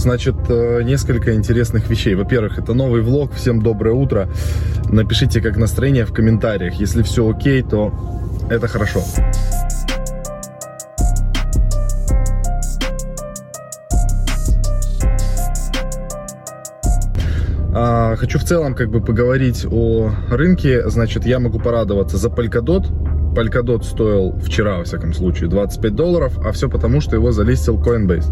Значит, э, несколько интересных вещей. Во-первых, это новый влог. Всем доброе утро. Напишите, как настроение в комментариях. Если все окей, то это хорошо. А, хочу в целом как бы поговорить о рынке. Значит, я могу порадоваться за Polkadot. Polkadot стоил вчера, во всяком случае, 25 долларов, а все потому, что его залистил Coinbase.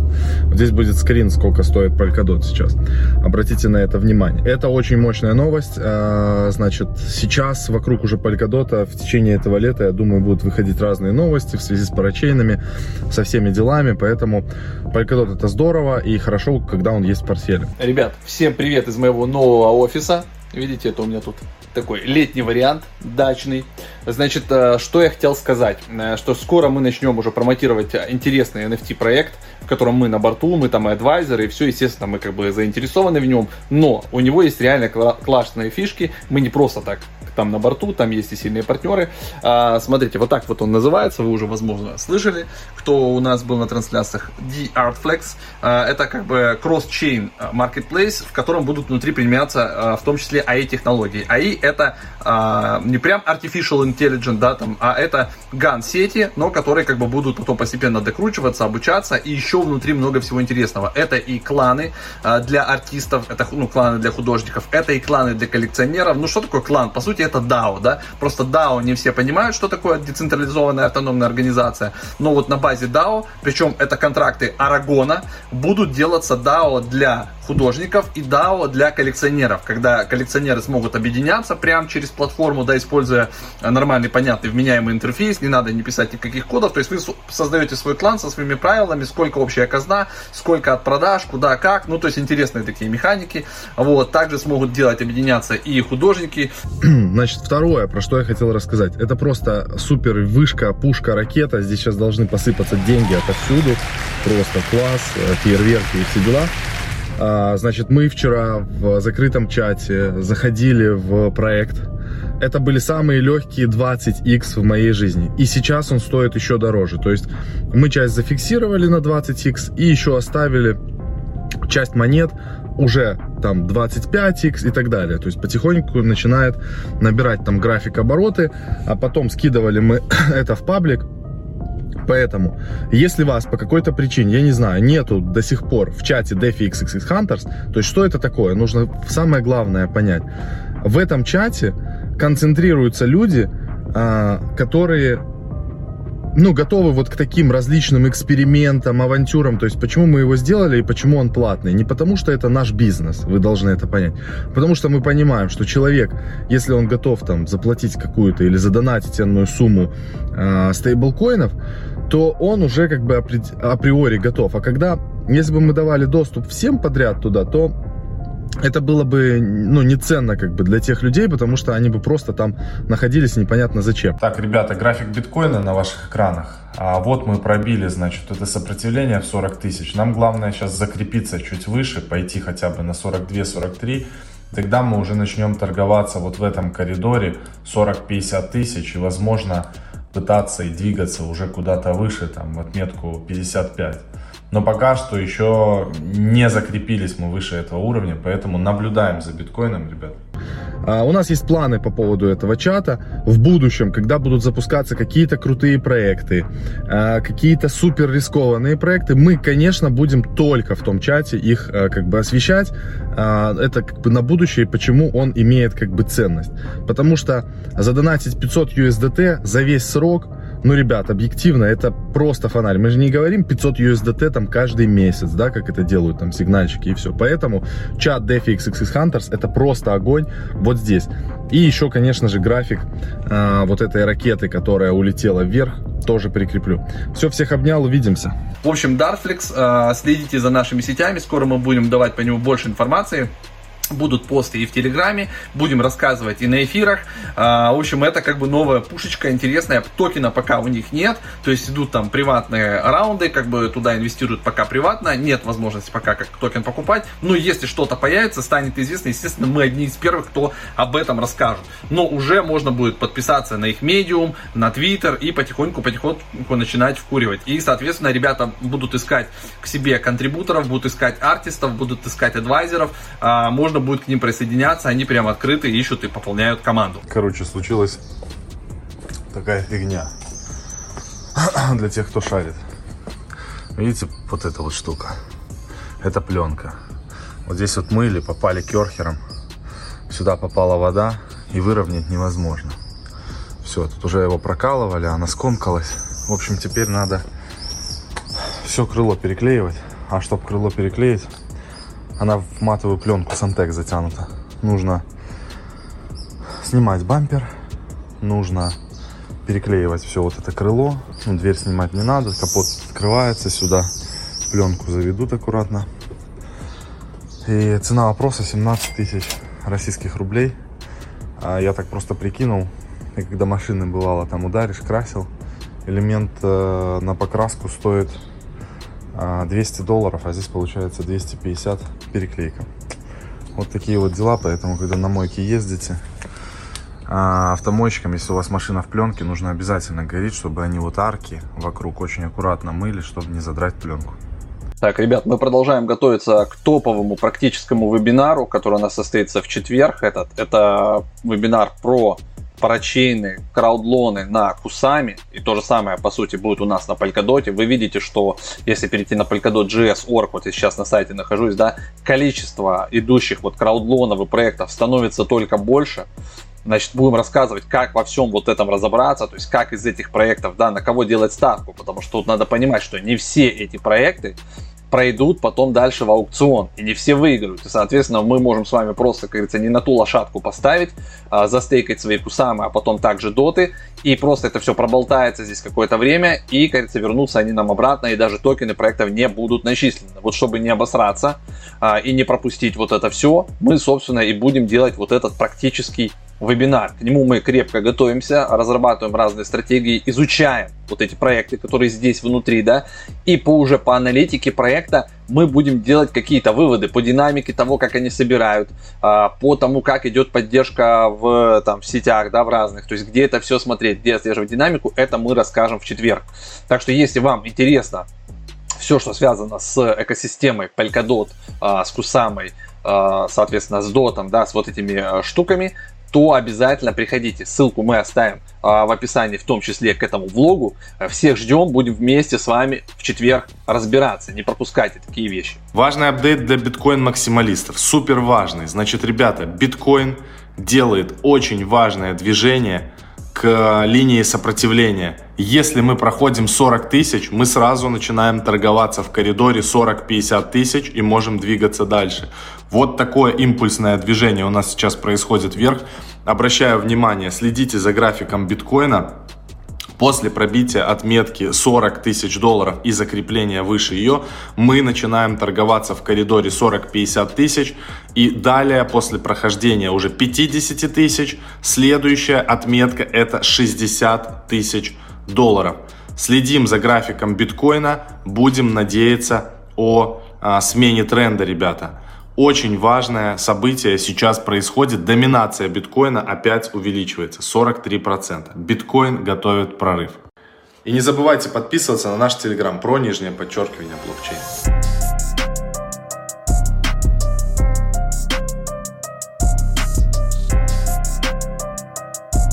Здесь будет скрин, сколько стоит Polkadot сейчас. Обратите на это внимание. Это очень мощная новость. А, значит, сейчас вокруг уже Polkadot в течение этого лета, я думаю, будут выходить разные новости в связи с парачейнами, со всеми делами, поэтому Polkadot это здорово и хорошо, когда он есть в портфеле. Ребят, всем привет из моего нового офиса. Видите, это у меня тут такой летний вариант, дачный. Значит, э, что я хотел сказать, э, что скоро мы начнем уже промотировать интересный NFT проект, в котором мы на борту, мы там и адвайзеры, и все, естественно, мы как бы заинтересованы в нем, но у него есть реально классные фишки, мы не просто так там на борту, там есть и сильные партнеры. А, смотрите, вот так вот он называется, вы уже, возможно, слышали, кто у нас был на трансляциях, D-Artflex. А, это как бы cross-chain marketplace, в котором будут внутри применяться а, в том числе AI-технологии. AI это а, не прям artificial intelligence, да, там, а это GAN-сети, но которые как бы будут потом постепенно докручиваться, обучаться, и еще внутри много всего интересного. Это и кланы а, для артистов, это ну, кланы для художников, это и кланы для коллекционеров. Ну, что такое клан? По сути, это DAO, да, просто DAO не все понимают, что такое децентрализованная автономная организация, но вот на базе DAO, причем это контракты Арагона, будут делаться DAO для художников и DAO для коллекционеров, когда коллекционеры смогут объединяться прямо через платформу, да, используя нормальный, понятный, вменяемый интерфейс, не надо не писать никаких кодов, то есть вы создаете свой клан со своими правилами, сколько общая казна, сколько от продаж, куда, как, ну, то есть интересные такие механики, вот, также смогут делать, объединяться и художники. Значит, второе, про что я хотел рассказать, это просто супер вышка, пушка, ракета, здесь сейчас должны посыпаться деньги отовсюду, просто класс, э, фейерверки и все дела. А, значит, мы вчера в закрытом чате заходили в проект. Это были самые легкие 20x в моей жизни. И сейчас он стоит еще дороже. То есть мы часть зафиксировали на 20x и еще оставили часть монет уже там 25x и так далее. То есть потихоньку начинает набирать там график обороты, а потом скидывали мы это в паблик, Поэтому, если вас по какой-то причине, я не знаю, нету до сих пор в чате DeFi XXX Hunters, то есть что это такое? Нужно самое главное понять. В этом чате концентрируются люди, а, которые ну, готовы вот к таким различным экспериментам, авантюрам. То есть, почему мы его сделали и почему он платный? Не потому, что это наш бизнес, вы должны это понять. Потому что мы понимаем, что человек, если он готов там заплатить какую-то или задонатить энную сумму э, стейблкоинов, то он уже как бы априори готов. А когда, если бы мы давали доступ всем подряд туда, то это было бы ну, не как бы для тех людей, потому что они бы просто там находились непонятно зачем. Так, ребята, график биткоина на ваших экранах. А вот мы пробили, значит, это сопротивление в 40 тысяч. Нам главное сейчас закрепиться чуть выше, пойти хотя бы на 42-43. Тогда мы уже начнем торговаться вот в этом коридоре 40-50 тысяч и, возможно, пытаться и двигаться уже куда-то выше, там, в отметку 55. Но пока что еще не закрепились мы выше этого уровня, поэтому наблюдаем за биткоином, ребят. А, у нас есть планы по поводу этого чата. В будущем, когда будут запускаться какие-то крутые проекты, а, какие-то супер рискованные проекты, мы, конечно, будем только в том чате их а, как бы освещать. Это как бы на будущее, почему он имеет как бы ценность. Потому что задонатить 500 USDT за весь срок – ну, ребят, объективно, это просто фонарь. Мы же не говорим 500 USDT там каждый месяц, да, как это делают там сигнальщики и все. Поэтому чат DeFi XXX Hunters это просто огонь вот здесь. И еще, конечно же, график э, вот этой ракеты, которая улетела вверх, тоже прикреплю. Все, всех обнял, увидимся. В общем, Dartflex, э, следите за нашими сетями, скоро мы будем давать по нему больше информации. Будут посты и в Телеграме, будем рассказывать и на эфирах. А, в общем, это как бы новая пушечка интересная. Токена пока у них нет, то есть идут там приватные раунды, как бы туда инвестируют пока приватно, нет возможности пока как токен покупать. Но если что-то появится, станет известно, естественно, мы одни из первых, кто об этом расскажет. Но уже можно будет подписаться на их медиум, на Твиттер и потихоньку-потихоньку начинать вкуривать. И, соответственно, ребята будут искать к себе контрибуторов, будут искать артистов, будут искать адвайзеров. А, можно можно будет к ним присоединяться, они прям открыты, ищут и пополняют команду. Короче, случилась такая фигня для тех, кто шарит. Видите, вот эта вот штука. Это пленка. Вот здесь вот мыли, попали керхером. Сюда попала вода и выровнять невозможно. Все, тут уже его прокалывали, она скомкалась. В общем, теперь надо все крыло переклеивать. А чтобы крыло переклеить, она в матовую пленку Сантек затянута. Нужно снимать бампер, нужно переклеивать все вот это крыло. Ну, дверь снимать не надо, капот открывается сюда. Пленку заведут аккуратно. И цена вопроса 17 тысяч российских рублей. А я так просто прикинул, и когда машины бывало, там ударишь, красил, элемент э, на покраску стоит 200 а, долларов, а здесь получается 250 переклейка. Вот такие вот дела, поэтому, когда на мойке ездите, а, автомойщикам, если у вас машина в пленке, нужно обязательно говорить, чтобы они вот арки вокруг очень аккуратно мыли, чтобы не задрать пленку. Так, ребят, мы продолжаем готовиться к топовому практическому вебинару, который у нас состоится в четверг. Этот, это вебинар про парачейны, краудлоны на Кусами, и то же самое, по сути, будет у нас на Polkadot. Вы видите, что если перейти на Polkadot.js.org, вот я сейчас на сайте нахожусь, да, количество идущих вот краудлонов и проектов становится только больше. Значит, будем рассказывать, как во всем вот этом разобраться, то есть как из этих проектов, да, на кого делать ставку, потому что тут надо понимать, что не все эти проекты пройдут потом дальше в аукцион. И не все выиграют. И, соответственно, мы можем с вами просто, как говорится, не на ту лошадку поставить, а, застейкать свои кусамы, а потом также доты. И просто это все проболтается здесь какое-то время. И, как говорится, вернутся они нам обратно. И даже токены проектов не будут начислены. Вот чтобы не обосраться а, и не пропустить вот это все, мы, собственно, и будем делать вот этот практический вебинар. К нему мы крепко готовимся, разрабатываем разные стратегии, изучаем вот эти проекты, которые здесь внутри, да, и по уже по аналитике проекта мы будем делать какие-то выводы по динамике того, как они собирают, а, по тому, как идет поддержка в, там, в сетях, да, в разных, то есть где это все смотреть, где отслеживать динамику, это мы расскажем в четверг. Так что если вам интересно все, что связано с экосистемой Polkadot, а, с Кусамой, а, соответственно, с дотом, да, с вот этими штуками, то обязательно приходите. Ссылку мы оставим а, в описании, в том числе к этому влогу. Всех ждем, будем вместе с вами в четверг разбираться. Не пропускайте такие вещи. Важный апдейт для биткоин-максималистов. Супер важный. Значит, ребята, биткоин делает очень важное движение к линии сопротивления. Если мы проходим 40 тысяч, мы сразу начинаем торговаться в коридоре 40-50 тысяч и можем двигаться дальше. Вот такое импульсное движение у нас сейчас происходит вверх. Обращаю внимание, следите за графиком биткоина. После пробития отметки 40 тысяч долларов и закрепления выше ее, мы начинаем торговаться в коридоре 40-50 тысяч. И далее, после прохождения уже 50 тысяч, следующая отметка это 60 тысяч долларов. Следим за графиком биткоина, будем надеяться о а, смене тренда, ребята очень важное событие сейчас происходит. Доминация биткоина опять увеличивается. 43%. Биткоин готовит прорыв. И не забывайте подписываться на наш телеграм про нижнее подчеркивание блокчейн.